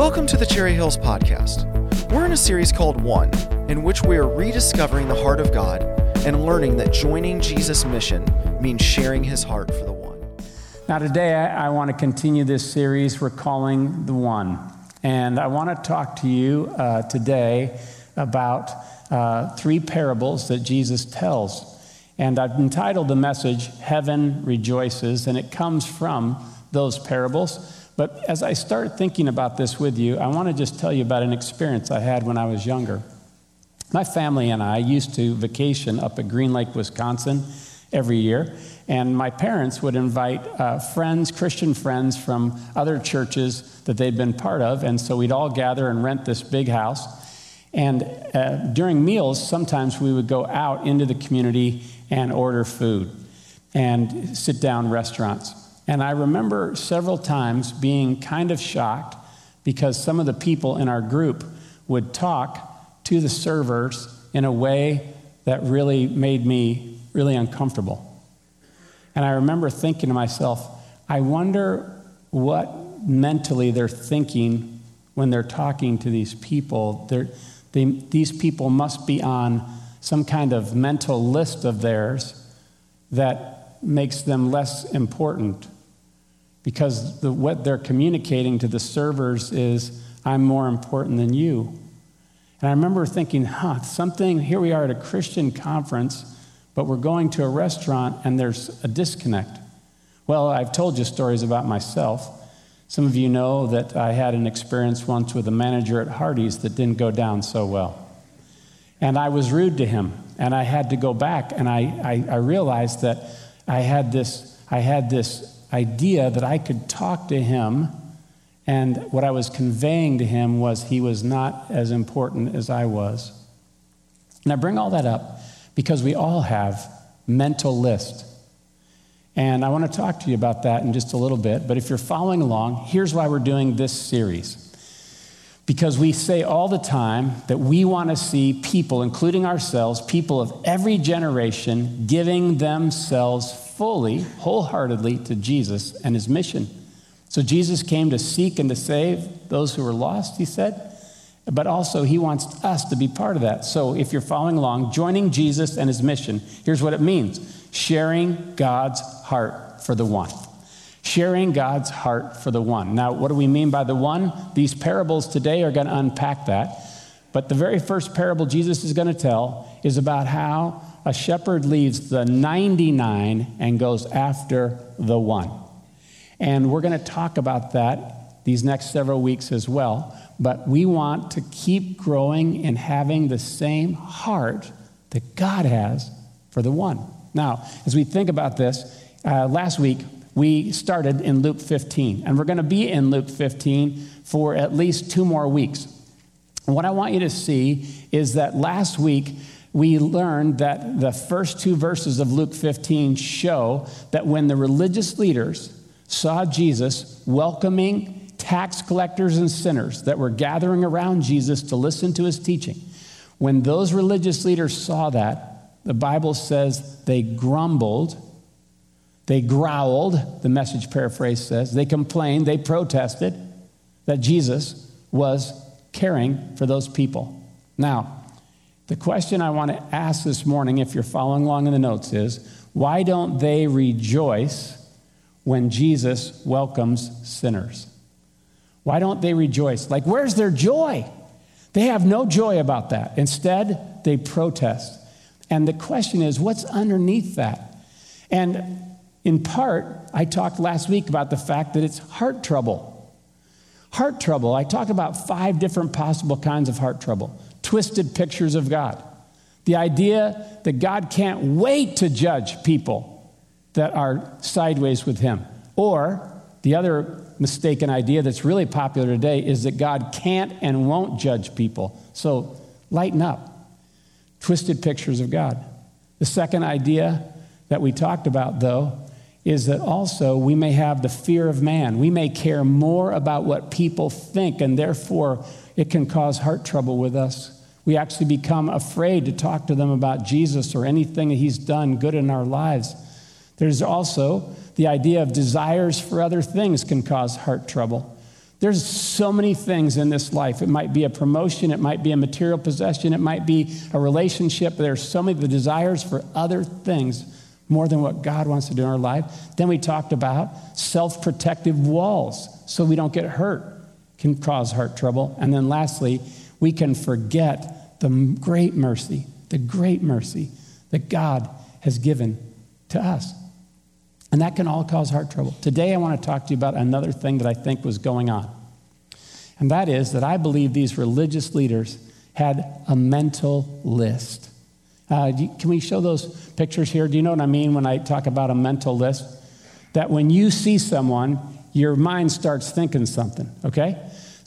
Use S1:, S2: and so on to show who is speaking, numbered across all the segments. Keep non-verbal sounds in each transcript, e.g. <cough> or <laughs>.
S1: Welcome to the Cherry Hills Podcast. We're in a series called One, in which we are rediscovering the heart of God and learning that joining Jesus' mission means sharing his heart for the one.
S2: Now, today I, I want to continue this series we're calling The One. And I want to talk to you uh, today about uh, three parables that Jesus tells. And I've entitled the message, Heaven Rejoices, and it comes from those parables. But as I start thinking about this with you, I want to just tell you about an experience I had when I was younger. My family and I used to vacation up at Green Lake, Wisconsin every year. And my parents would invite uh, friends, Christian friends from other churches that they'd been part of. And so we'd all gather and rent this big house. And uh, during meals, sometimes we would go out into the community and order food and sit down restaurants. And I remember several times being kind of shocked because some of the people in our group would talk to the servers in a way that really made me really uncomfortable. And I remember thinking to myself, I wonder what mentally they're thinking when they're talking to these people. They, these people must be on some kind of mental list of theirs that makes them less important because the, what they're communicating to the servers is, I'm more important than you. And I remember thinking, huh, something, here we are at a Christian conference, but we're going to a restaurant and there's a disconnect. Well, I've told you stories about myself. Some of you know that I had an experience once with a manager at Hardee's that didn't go down so well. And I was rude to him, and I had to go back, and I, I, I realized that I had this, I had this idea that I could talk to him, and what I was conveying to him was he was not as important as I was. And I bring all that up because we all have mental list. And I want to talk to you about that in just a little bit. But if you're following along, here's why we're doing this series. Because we say all the time that we want to see people, including ourselves, people of every generation, giving themselves fully, wholeheartedly to Jesus and his mission. So Jesus came to seek and to save those who were lost, he said, but also he wants us to be part of that. So if you're following along, joining Jesus and his mission, here's what it means sharing God's heart for the one. Sharing God's heart for the one. Now, what do we mean by the one? These parables today are going to unpack that. But the very first parable Jesus is going to tell is about how a shepherd leaves the 99 and goes after the one. And we're going to talk about that these next several weeks as well. But we want to keep growing and having the same heart that God has for the one. Now, as we think about this, uh, last week we started in Luke 15, and we're going to be in Luke 15 for at least two more weeks. And what I want you to see is that last week we learned that the first two verses of Luke 15 show that when the religious leaders saw Jesus welcoming tax collectors and sinners that were gathering around Jesus to listen to his teaching, when those religious leaders saw that, the Bible says they grumbled, they growled, the message paraphrase says, they complained, they protested that Jesus was caring for those people. Now, the question I want to ask this morning, if you're following along in the notes, is why don't they rejoice when Jesus welcomes sinners? Why don't they rejoice? Like, where's their joy? They have no joy about that. Instead, they protest. And the question is, what's underneath that? And in part, I talked last week about the fact that it's heart trouble. Heart trouble, I talked about five different possible kinds of heart trouble twisted pictures of God. The idea that God can't wait to judge people that are sideways with Him. Or the other mistaken idea that's really popular today is that God can't and won't judge people. So lighten up. Twisted pictures of God. The second idea that we talked about, though, is that also we may have the fear of man. We may care more about what people think, and therefore it can cause heart trouble with us. We actually become afraid to talk to them about Jesus or anything that He's done good in our lives. There's also the idea of desires for other things can cause heart trouble. There's so many things in this life. It might be a promotion, it might be a material possession, it might be a relationship. There's so many the desires for other things more than what God wants to do in our life. Then we talked about self protective walls so we don't get hurt, can cause heart trouble. And then lastly, we can forget the great mercy, the great mercy that God has given to us. And that can all cause heart trouble. Today, I want to talk to you about another thing that I think was going on. And that is that I believe these religious leaders had a mental list. Uh, you, can we show those pictures here? Do you know what I mean when I talk about a mental list? That when you see someone, your mind starts thinking something, okay?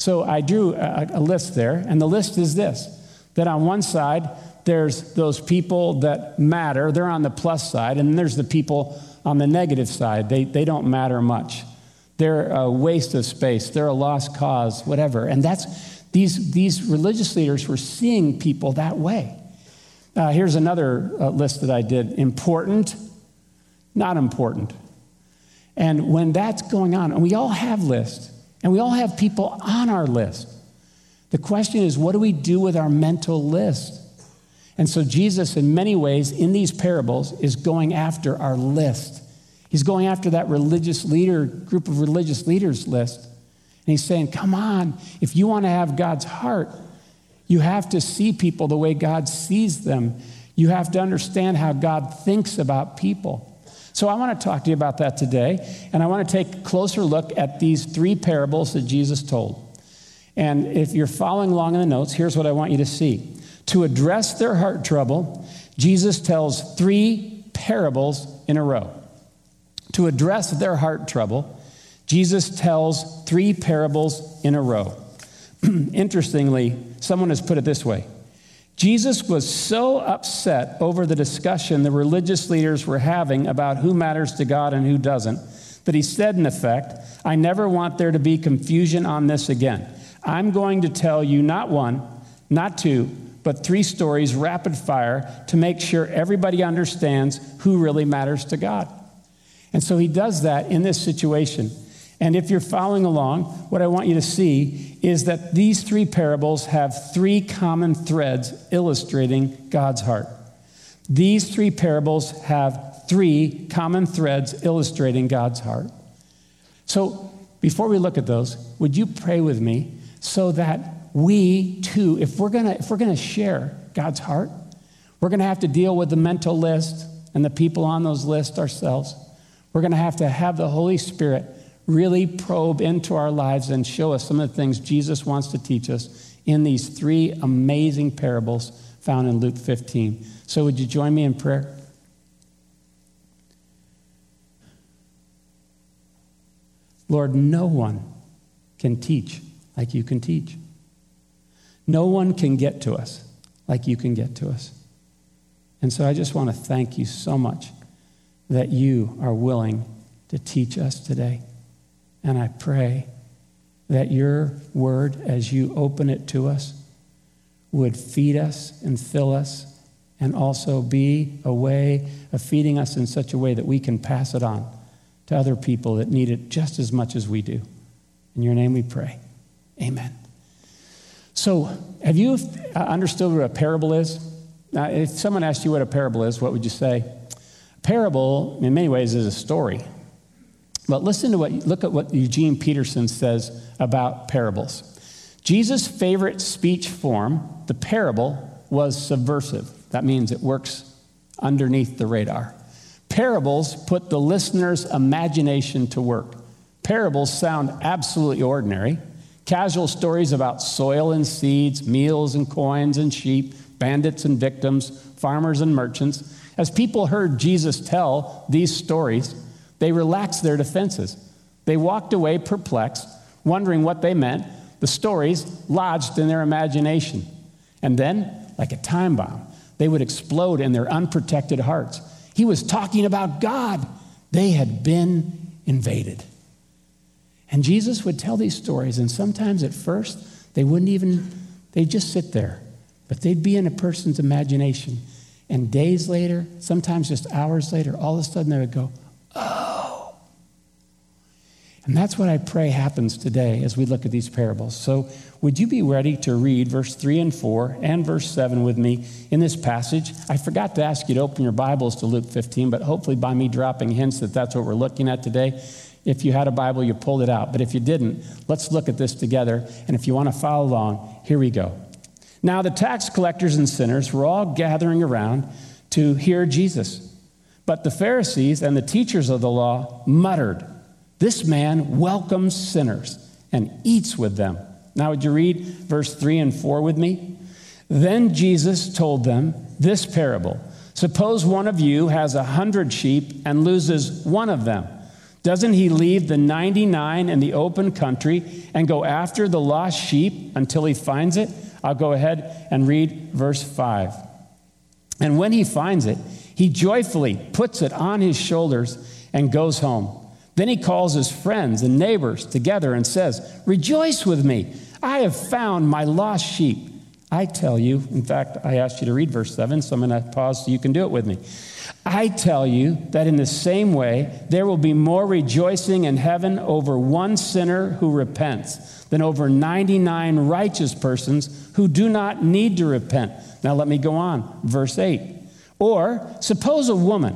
S2: So I drew a, a list there, and the list is this that on one side, there's those people that matter, they're on the plus side, and there's the people on the negative side. They, they don't matter much. They're a waste of space, they're a lost cause, whatever. And that's these, these religious leaders were seeing people that way. Uh, here's another uh, list that I did important, not important. And when that's going on, and we all have lists, and we all have people on our list, the question is, what do we do with our mental list? And so, Jesus, in many ways, in these parables, is going after our list. He's going after that religious leader, group of religious leaders list. And he's saying, Come on, if you want to have God's heart, you have to see people the way God sees them. You have to understand how God thinks about people. So, I want to talk to you about that today. And I want to take a closer look at these three parables that Jesus told. And if you're following along in the notes, here's what I want you to see. To address their heart trouble, Jesus tells three parables in a row. To address their heart trouble, Jesus tells three parables in a row. <clears throat> Interestingly, someone has put it this way Jesus was so upset over the discussion the religious leaders were having about who matters to God and who doesn't that he said, in effect, I never want there to be confusion on this again. I'm going to tell you not one, not two, but three stories rapid fire to make sure everybody understands who really matters to God. And so he does that in this situation. And if you're following along, what I want you to see is that these three parables have three common threads illustrating God's heart. These three parables have three common threads illustrating God's heart. So before we look at those, would you pray with me so that we too, if we're gonna, if we're gonna share God's heart, we're gonna have to deal with the mental list and the people on those lists ourselves. We're gonna have to have the Holy Spirit really probe into our lives and show us some of the things Jesus wants to teach us in these three amazing parables found in Luke 15. So, would you join me in prayer? Lord, no one can teach like you can teach. No one can get to us like you can get to us. And so I just want to thank you so much that you are willing to teach us today. And I pray that your word, as you open it to us, would feed us and fill us and also be a way of feeding us in such a way that we can pass it on to other people that need it just as much as we do. In your name we pray. Amen. So, have you uh, understood what a parable is? Now, if someone asked you what a parable is, what would you say? A parable, in many ways, is a story. But listen to what, look at what Eugene Peterson says about parables. Jesus' favorite speech form, the parable, was subversive. That means it works underneath the radar. Parables put the listener's imagination to work. Parables sound absolutely ordinary, Casual stories about soil and seeds, meals and coins and sheep, bandits and victims, farmers and merchants. As people heard Jesus tell these stories, they relaxed their defenses. They walked away perplexed, wondering what they meant. The stories lodged in their imagination. And then, like a time bomb, they would explode in their unprotected hearts. He was talking about God. They had been invaded. And Jesus would tell these stories, and sometimes at first, they wouldn't even, they'd just sit there, but they'd be in a person's imagination. And days later, sometimes just hours later, all of a sudden they would go. And that's what I pray happens today as we look at these parables. So, would you be ready to read verse 3 and 4 and verse 7 with me in this passage? I forgot to ask you to open your Bibles to Luke 15, but hopefully, by me dropping hints that that's what we're looking at today, if you had a Bible, you pulled it out. But if you didn't, let's look at this together. And if you want to follow along, here we go. Now, the tax collectors and sinners were all gathering around to hear Jesus. But the Pharisees and the teachers of the law muttered, This man welcomes sinners and eats with them. Now, would you read verse 3 and 4 with me? Then Jesus told them this parable Suppose one of you has a hundred sheep and loses one of them. Doesn't he leave the 99 in the open country and go after the lost sheep until he finds it? I'll go ahead and read verse 5. And when he finds it, he joyfully puts it on his shoulders and goes home. Then he calls his friends and neighbors together and says, Rejoice with me. I have found my lost sheep. I tell you, in fact, I asked you to read verse 7, so I'm going to pause so you can do it with me. I tell you that in the same way, there will be more rejoicing in heaven over one sinner who repents than over 99 righteous persons who do not need to repent. Now, let me go on. Verse 8. Or suppose a woman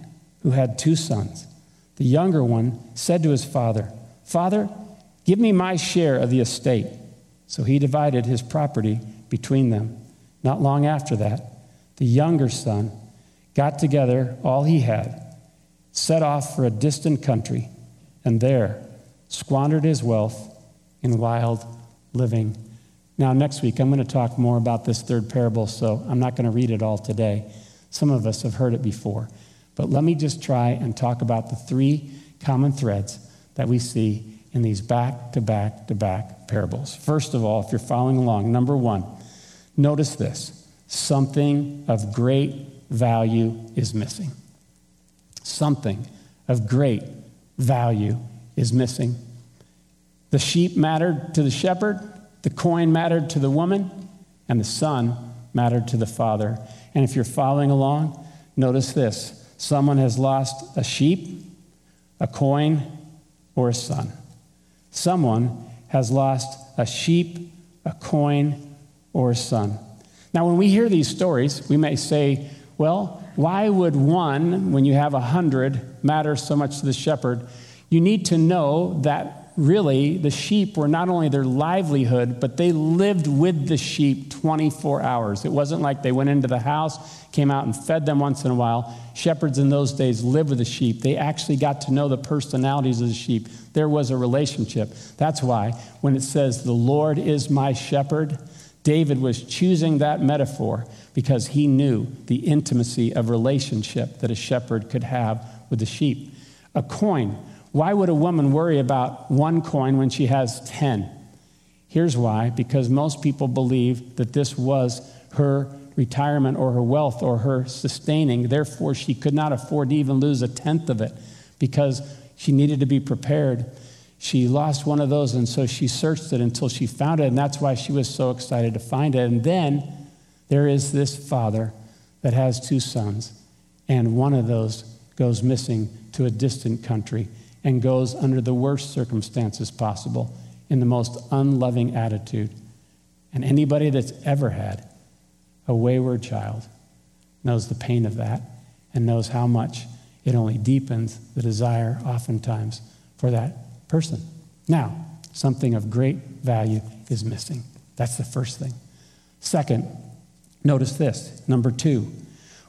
S2: who had two sons. The younger one said to his father, Father, give me my share of the estate. So he divided his property between them. Not long after that, the younger son got together all he had, set off for a distant country, and there squandered his wealth in wild living. Now, next week, I'm going to talk more about this third parable, so I'm not going to read it all today. Some of us have heard it before. But let me just try and talk about the three common threads that we see in these back to back to back parables. First of all, if you're following along, number one, notice this something of great value is missing. Something of great value is missing. The sheep mattered to the shepherd, the coin mattered to the woman, and the son mattered to the father. And if you're following along, notice this someone has lost a sheep, a coin, or a son. Someone has lost a sheep, a coin, or a son. Now, when we hear these stories, we may say, well, why would one, when you have a hundred, matter so much to the shepherd? You need to know that really the sheep were not only their livelihood, but they lived with the sheep 24 hours. It wasn't like they went into the house, came out and fed them once in a while. Shepherds in those days lived with the sheep. They actually got to know the personalities of the sheep. There was a relationship. That's why when it says, The Lord is my shepherd, David was choosing that metaphor because he knew the intimacy of relationship that a shepherd could have with the sheep. A coin. Why would a woman worry about one coin when she has 10? Here's why because most people believe that this was her retirement or her wealth or her sustaining. Therefore, she could not afford to even lose a tenth of it because she needed to be prepared she lost one of those, and so she searched it until she found it, and that's why she was so excited to find it. And then there is this father that has two sons, and one of those goes missing to a distant country and goes under the worst circumstances possible in the most unloving attitude. And anybody that's ever had a wayward child knows the pain of that and knows how much it only deepens the desire, oftentimes, for that person. Now, something of great value is missing. That's the first thing. Second, notice this. Number two,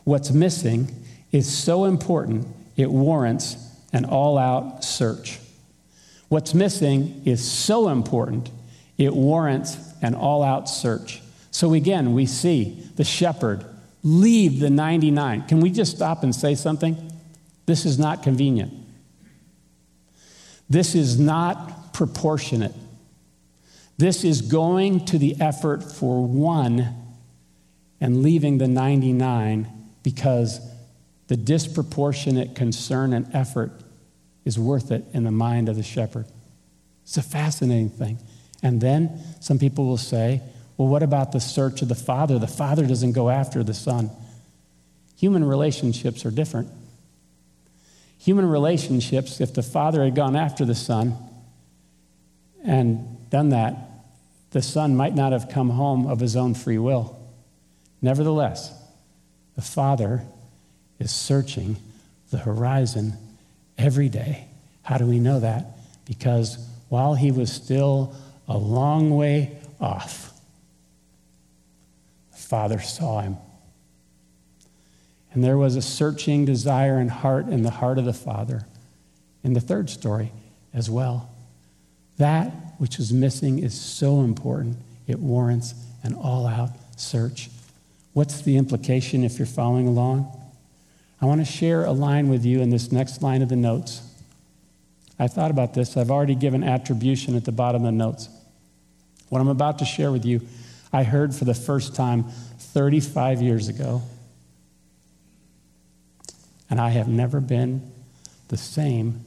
S2: what's missing is so important it warrants an all out search. What's missing is so important it warrants an all out search. So again, we see the shepherd leave the 99. Can we just stop and say something? This is not convenient. This is not proportionate. This is going to the effort for one and leaving the 99 because the disproportionate concern and effort is worth it in the mind of the shepherd. It's a fascinating thing. And then some people will say, well, what about the search of the Father? The Father doesn't go after the Son. Human relationships are different. Human relationships, if the Father had gone after the Son and done that, the Son might not have come home of his own free will. Nevertheless, the Father is searching the horizon every day. How do we know that? Because while he was still a long way off, the Father saw him. And there was a searching desire and heart in the heart of the Father in the third story as well. That which is missing is so important, it warrants an all out search. What's the implication if you're following along? I want to share a line with you in this next line of the notes. I thought about this. I've already given attribution at the bottom of the notes. What I'm about to share with you I heard for the first time 35 years ago. And I have never been the same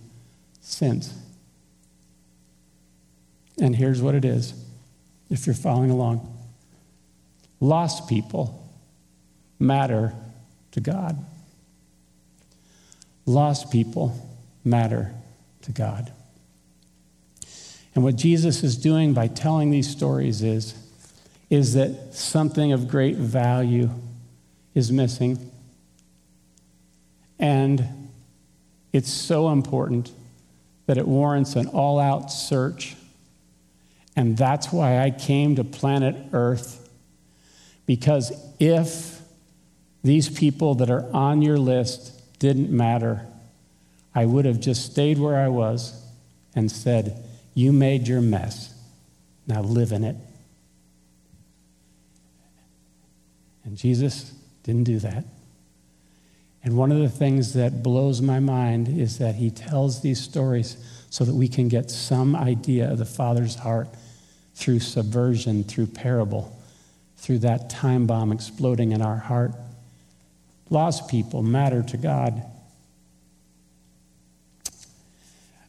S2: since. And here's what it is if you're following along lost people matter to God. Lost people matter to God. And what Jesus is doing by telling these stories is is that something of great value is missing. And it's so important that it warrants an all out search. And that's why I came to planet Earth. Because if these people that are on your list didn't matter, I would have just stayed where I was and said, You made your mess. Now live in it. And Jesus didn't do that. And one of the things that blows my mind is that he tells these stories so that we can get some idea of the Father's heart through subversion, through parable, through that time bomb exploding in our heart. Lost people matter to God.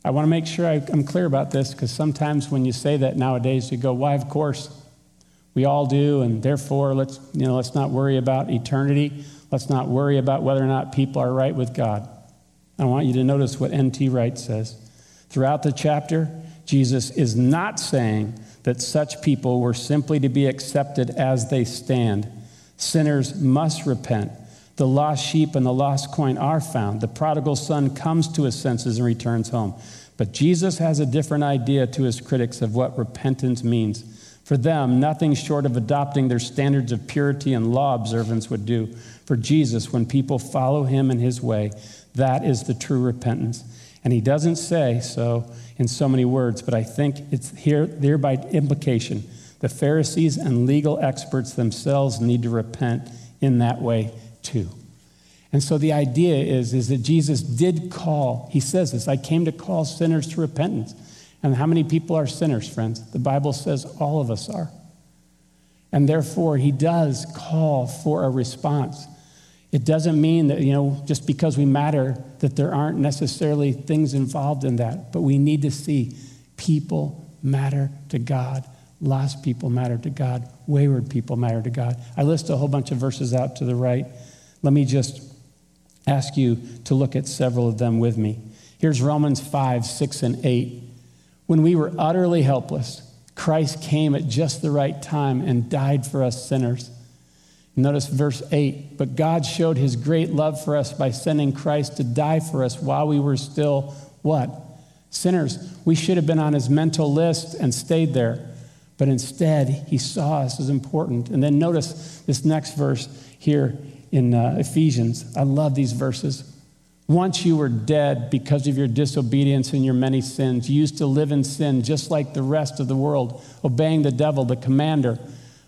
S2: I want to make sure I, am clear about this because sometimes when you say that nowadays, you go, why, of course. We all do, and therefore let's, you know, let's not worry about eternity. Let's not worry about whether or not people are right with God. I want you to notice what N.T. Wright says. Throughout the chapter, Jesus is not saying that such people were simply to be accepted as they stand. Sinners must repent. The lost sheep and the lost coin are found. The prodigal son comes to his senses and returns home. But Jesus has a different idea to his critics of what repentance means. For them, nothing short of adopting their standards of purity and law observance would do. For Jesus, when people follow him in his way, that is the true repentance. And he doesn't say so in so many words, but I think it's here, there by implication. The Pharisees and legal experts themselves need to repent in that way too. And so the idea is, is that Jesus did call, he says this, I came to call sinners to repentance. And how many people are sinners, friends? The Bible says all of us are. And therefore, he does call for a response. It doesn't mean that, you know, just because we matter, that there aren't necessarily things involved in that. But we need to see people matter to God. Lost people matter to God. Wayward people matter to God. I list a whole bunch of verses out to the right. Let me just ask you to look at several of them with me. Here's Romans 5, 6, and 8. When we were utterly helpless, Christ came at just the right time and died for us sinners. Notice verse 8. But God showed his great love for us by sending Christ to die for us while we were still what? Sinners. We should have been on his mental list and stayed there. But instead, he saw us as important. And then notice this next verse here in uh, Ephesians. I love these verses. Once you were dead because of your disobedience and your many sins. You used to live in sin just like the rest of the world, obeying the devil, the commander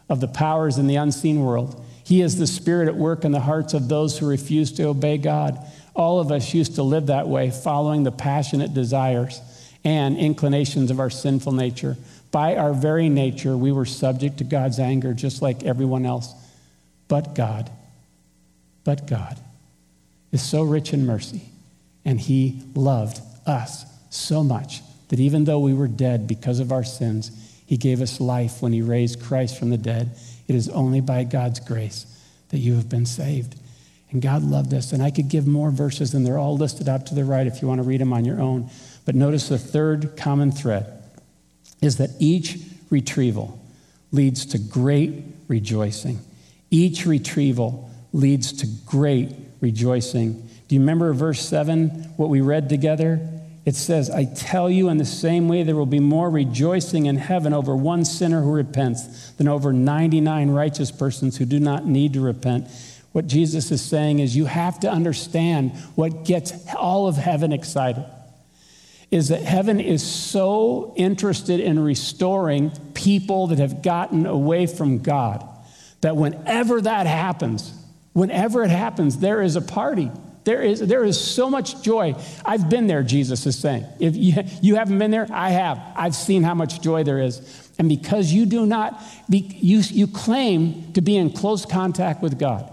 S2: of the powers in the unseen world. He is the spirit at work in the hearts of those who refuse to obey God. All of us used to live that way, following the passionate desires and inclinations of our sinful nature. By our very nature, we were subject to God's anger just like everyone else. But God, but God is so rich in mercy, and He loved us so much that even though we were dead because of our sins, He gave us life when He raised Christ from the dead. It is only by God's grace that you have been saved. And God loved us. And I could give more verses, and they're all listed out to the right if you want to read them on your own. But notice the third common thread is that each retrieval leads to great rejoicing. Each retrieval leads to great rejoicing. Do you remember verse 7, what we read together? It says, I tell you, in the same way, there will be more rejoicing in heaven over one sinner who repents than over 99 righteous persons who do not need to repent. What Jesus is saying is, you have to understand what gets all of heaven excited is that heaven is so interested in restoring people that have gotten away from God that whenever that happens, whenever it happens, there is a party. There is, there is so much joy. I've been there, Jesus is saying. If you, you haven't been there, I have. I've seen how much joy there is. And because you do not, be, you, you claim to be in close contact with God,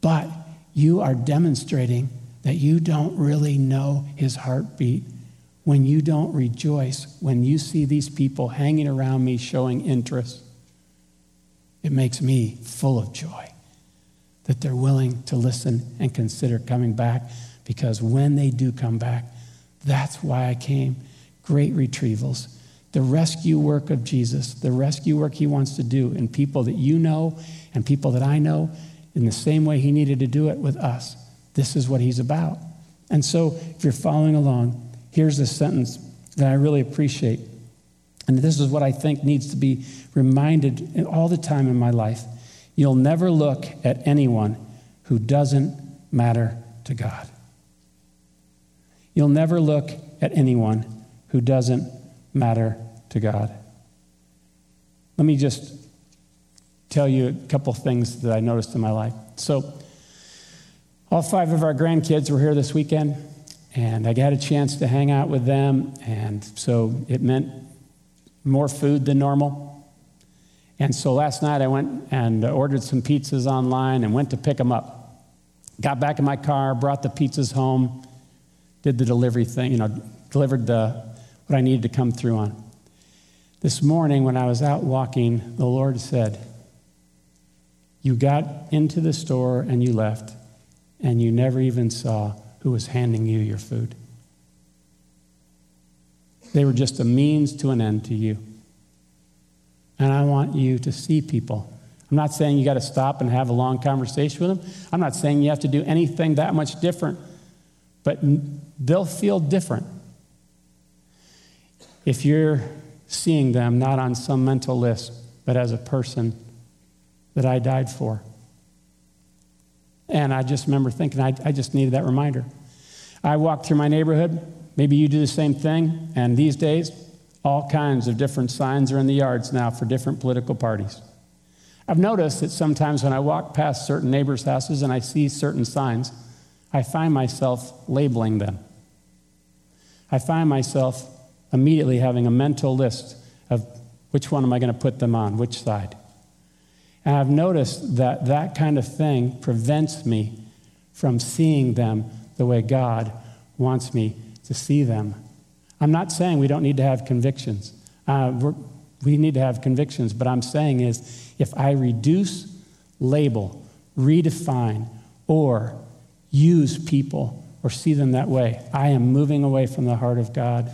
S2: but you are demonstrating that you don't really know his heartbeat when you don't rejoice when you see these people hanging around me showing interest. It makes me full of joy that they're willing to listen and consider coming back because when they do come back, that's why I came. Great retrievals. The rescue work of Jesus, the rescue work he wants to do in people that you know and people that I know, in the same way he needed to do it with us. This is what he's about. And so, if you're following along, Here's a sentence that I really appreciate. And this is what I think needs to be reminded all the time in my life. You'll never look at anyone who doesn't matter to God. You'll never look at anyone who doesn't matter to God. Let me just tell you a couple things that I noticed in my life. So, all five of our grandkids were here this weekend. And I got a chance to hang out with them, and so it meant more food than normal. And so last night I went and ordered some pizzas online and went to pick them up. Got back in my car, brought the pizzas home, did the delivery thing, you know, delivered the, what I needed to come through on. This morning, when I was out walking, the Lord said, You got into the store and you left, and you never even saw who was handing you your food. They were just a means to an end to you. And I want you to see people. I'm not saying you got to stop and have a long conversation with them. I'm not saying you have to do anything that much different, but they'll feel different if you're seeing them not on some mental list, but as a person that I died for. And I just remember thinking, I, I just needed that reminder. I walk through my neighborhood. Maybe you do the same thing. And these days, all kinds of different signs are in the yards now for different political parties. I've noticed that sometimes when I walk past certain neighbors' houses and I see certain signs, I find myself labeling them. I find myself immediately having a mental list of which one am I going to put them on, which side. And I've noticed that that kind of thing prevents me from seeing them the way God wants me to see them. I'm not saying we don't need to have convictions. Uh, we need to have convictions, but I'm saying is if I reduce, label, redefine, or use people or see them that way, I am moving away from the heart of God.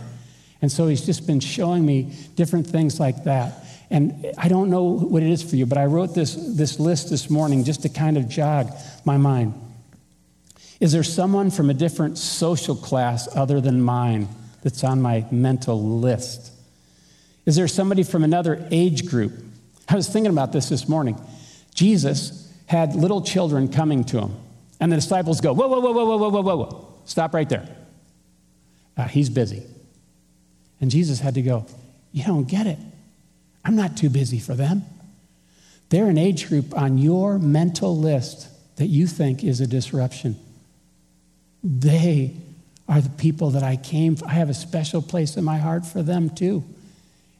S2: And so he's just been showing me different things like that. And I don't know what it is for you, but I wrote this, this list this morning just to kind of jog my mind. Is there someone from a different social class other than mine that's on my mental list? Is there somebody from another age group? I was thinking about this this morning. Jesus had little children coming to him, and the disciples go, Whoa, whoa, whoa, whoa, whoa, whoa, whoa, whoa. Stop right there. Uh, he's busy. And Jesus had to go, You don't get it. I'm not too busy for them. They're an age group on your mental list that you think is a disruption. They are the people that I came. I have a special place in my heart for them too.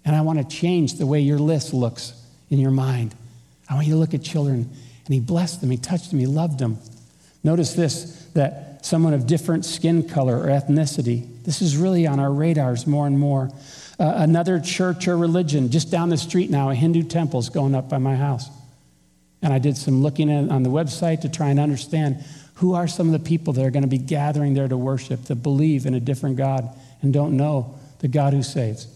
S2: And I want to change the way your list looks in your mind. I want you to look at children. And he blessed them, he touched them, he loved them. Notice this that someone of different skin color or ethnicity, this is really on our radars more and more. Uh, another church or religion, just down the street now, a Hindu temple is going up by my house. And I did some looking on the website to try and understand who are some of the people that are going to be gathering there to worship, that believe in a different God and don't know the God who saves.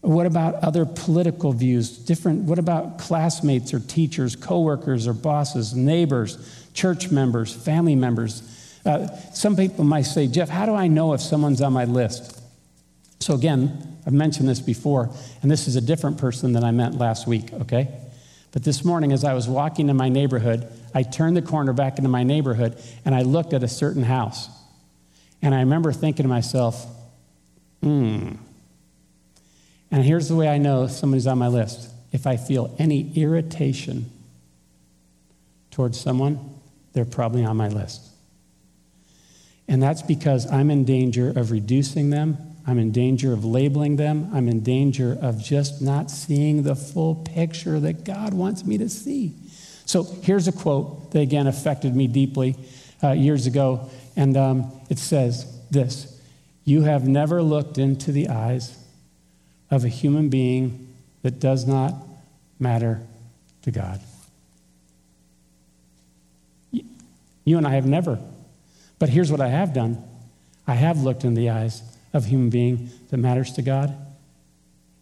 S2: What about other political views? Different, what about classmates or teachers, coworkers or bosses, neighbors, church members, family members? Uh, some people might say, Jeff, how do I know if someone's on my list? So, again, I've mentioned this before, and this is a different person than I met last week, okay? But this morning, as I was walking in my neighborhood, I turned the corner back into my neighborhood and I looked at a certain house. And I remember thinking to myself, hmm. And here's the way I know somebody's on my list. If I feel any irritation towards someone, they're probably on my list. And that's because I'm in danger of reducing them I'm in danger of labeling them. I'm in danger of just not seeing the full picture that God wants me to see. So here's a quote that again affected me deeply uh, years ago. And um, it says this You have never looked into the eyes of a human being that does not matter to God. You and I have never. But here's what I have done I have looked in the eyes of human being that matters to God,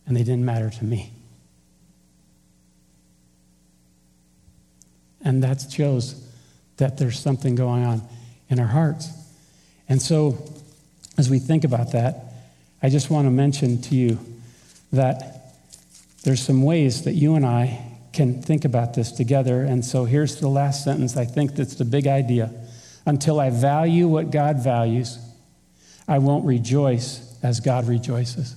S2: and they didn't matter to me. And that shows that there's something going on in our hearts. And so, as we think about that, I just want to mention to you that there's some ways that you and I can think about this together. And so, here's the last sentence. I think that's the big idea. Until I value what God values, I won't rejoice as God rejoices.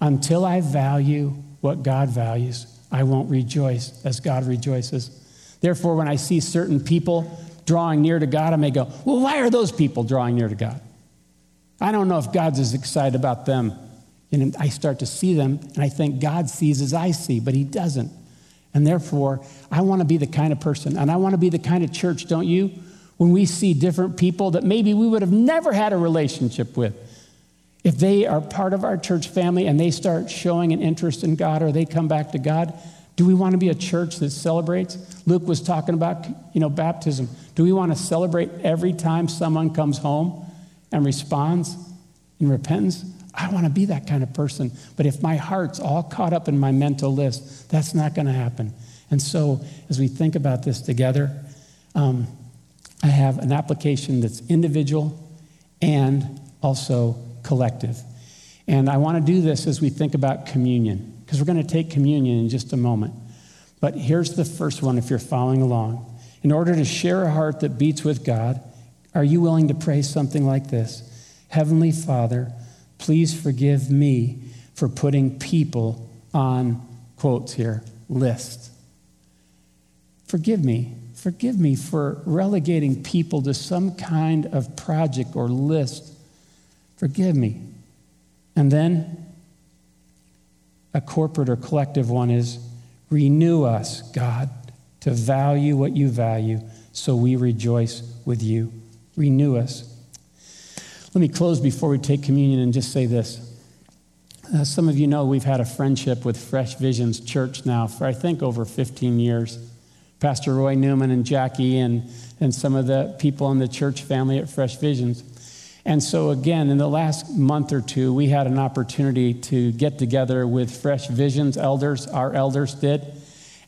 S2: Until I value what God values, I won't rejoice as God rejoices. Therefore, when I see certain people drawing near to God, I may go, Well, why are those people drawing near to God? I don't know if God's as excited about them. And I start to see them, and I think God sees as I see, but He doesn't. And therefore, I want to be the kind of person, and I want to be the kind of church, don't you, when we see different people that maybe we would have never had a relationship with. If they are part of our church family and they start showing an interest in God or they come back to God, do we want to be a church that celebrates? Luke was talking about, you know, baptism. Do we want to celebrate every time someone comes home and responds in repentance? I want to be that kind of person. But if my heart's all caught up in my mental list, that's not going to happen. And so, as we think about this together, um, I have an application that's individual and also collective. And I want to do this as we think about communion, because we're going to take communion in just a moment. But here's the first one if you're following along. In order to share a heart that beats with God, are you willing to pray something like this Heavenly Father, please forgive me for putting people on, quotes here, list. Forgive me Forgive me for relegating people to some kind of project or list. Forgive me. And then a corporate or collective one is renew us, God, to value what you value so we rejoice with you. Renew us. Let me close before we take communion and just say this. Uh, some of you know we've had a friendship with Fresh Visions Church now for, I think, over 15 years. Pastor Roy Newman and Jackie and, and some of the people in the church family at Fresh Visions. And so, again, in the last month or two, we had an opportunity to get together with Fresh Visions elders, our elders did,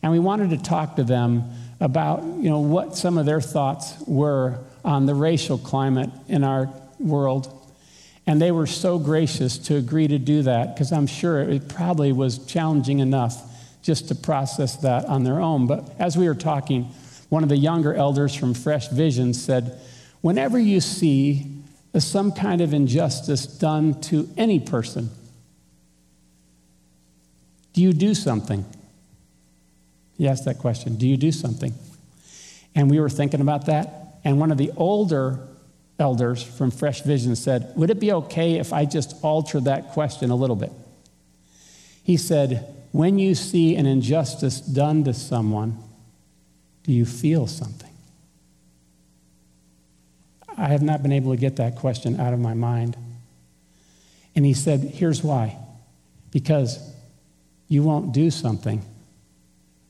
S2: and we wanted to talk to them about you know, what some of their thoughts were on the racial climate in our world. And they were so gracious to agree to do that because I'm sure it probably was challenging enough just to process that on their own. But as we were talking, one of the younger elders from Fresh Vision said, Whenever you see some kind of injustice done to any person, do you do something? He asked that question Do you do something? And we were thinking about that. And one of the older elders from Fresh Vision said, Would it be okay if I just alter that question a little bit? He said, When you see an injustice done to someone, do you feel something? I have not been able to get that question out of my mind. And he said, Here's why because you won't do something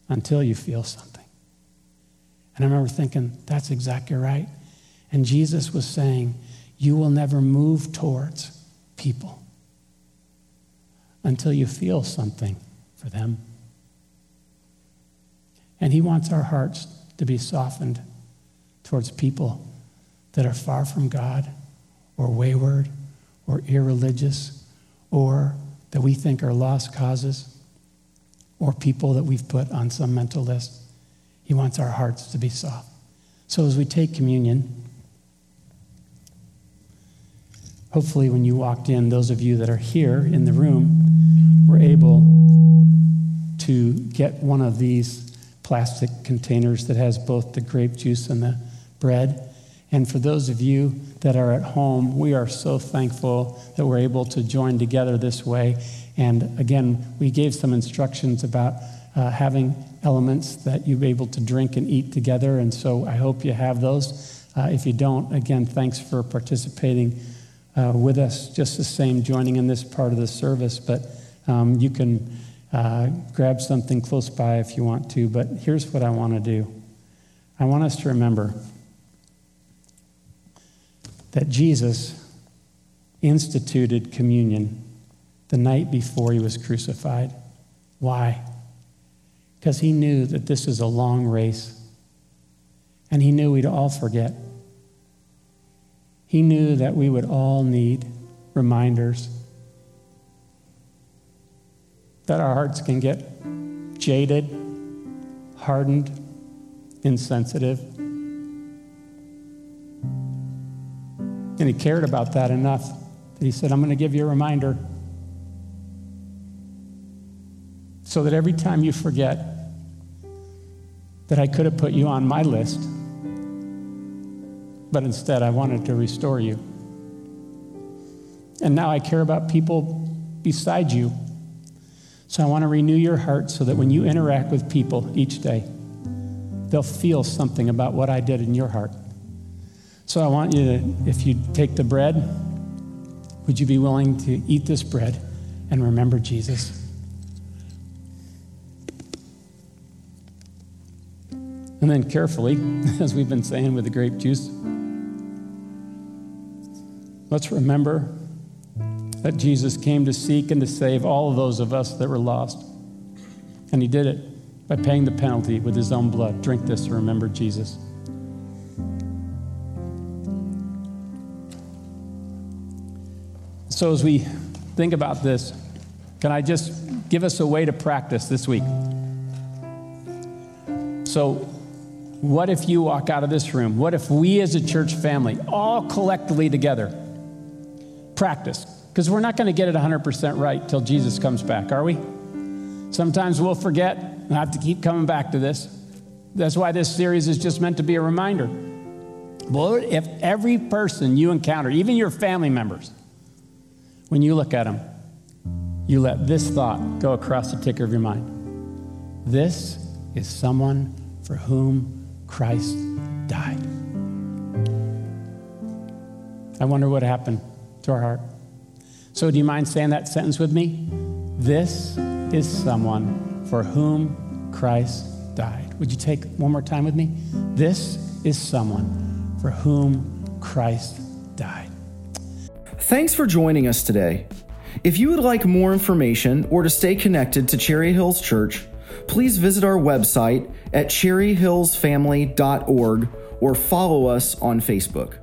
S2: until you feel something. And I remember thinking, That's exactly right. And Jesus was saying, You will never move towards people until you feel something for them. And He wants our hearts to be softened towards people that are far from God or wayward or irreligious or that we think are lost causes or people that we've put on some mental list. He wants our hearts to be soft. So as we take communion, hopefully when you walked in, those of you that are here in the room were able to get one of these plastic containers that has both the grape juice and the bread. And for those of you that are at home, we are so thankful that we're able to join together this way. And again, we gave some instructions about uh, having elements that you'll be able to drink and eat together. And so I hope you have those. Uh, if you don't, again, thanks for participating uh, with us, just the same, joining in this part of the service. But um, you can uh, grab something close by if you want to. But here's what I want to do I want us to remember that Jesus instituted communion the night before he was crucified. Why? Because he knew that this is a long race. And he knew we'd all forget. He knew that we would all need reminders that our hearts can get jaded, hardened, insensitive. And he cared about that enough that he said, I'm going to give you a reminder so that every time you forget that I could have put you on my list, but instead I wanted to restore you. And now I care about people beside you. So I want to renew your heart so that when you interact with people each day, they'll feel something about what I did in your heart. So I want you to, if you take the bread, would you be willing to eat this bread and remember Jesus? And then carefully, <laughs> as we've been saying with the grape juice, let's remember that Jesus came to seek and to save all of those of us that were lost. And he did it by paying the penalty with his own blood. Drink this to remember Jesus. So, as we think about this, can I just give us a way to practice this week? So, what if you walk out of this room? What if we as a church family, all collectively together, practice? Because we're not going to get it 100% right till Jesus comes back, are we? Sometimes we'll forget and have to keep coming back to this. That's why this series is just meant to be a reminder. Well, if every person you encounter, even your family members, when you look at them, you let this thought go across the ticker of your mind. This is someone for whom Christ died. I wonder what happened to our heart. So, do you mind saying that sentence with me? This is someone for whom Christ died. Would you take one more time with me? This is someone for whom Christ died.
S1: Thanks for joining us today. If you would like more information or to stay connected to Cherry Hills Church, please visit our website at cherryhillsfamily.org or follow us on Facebook.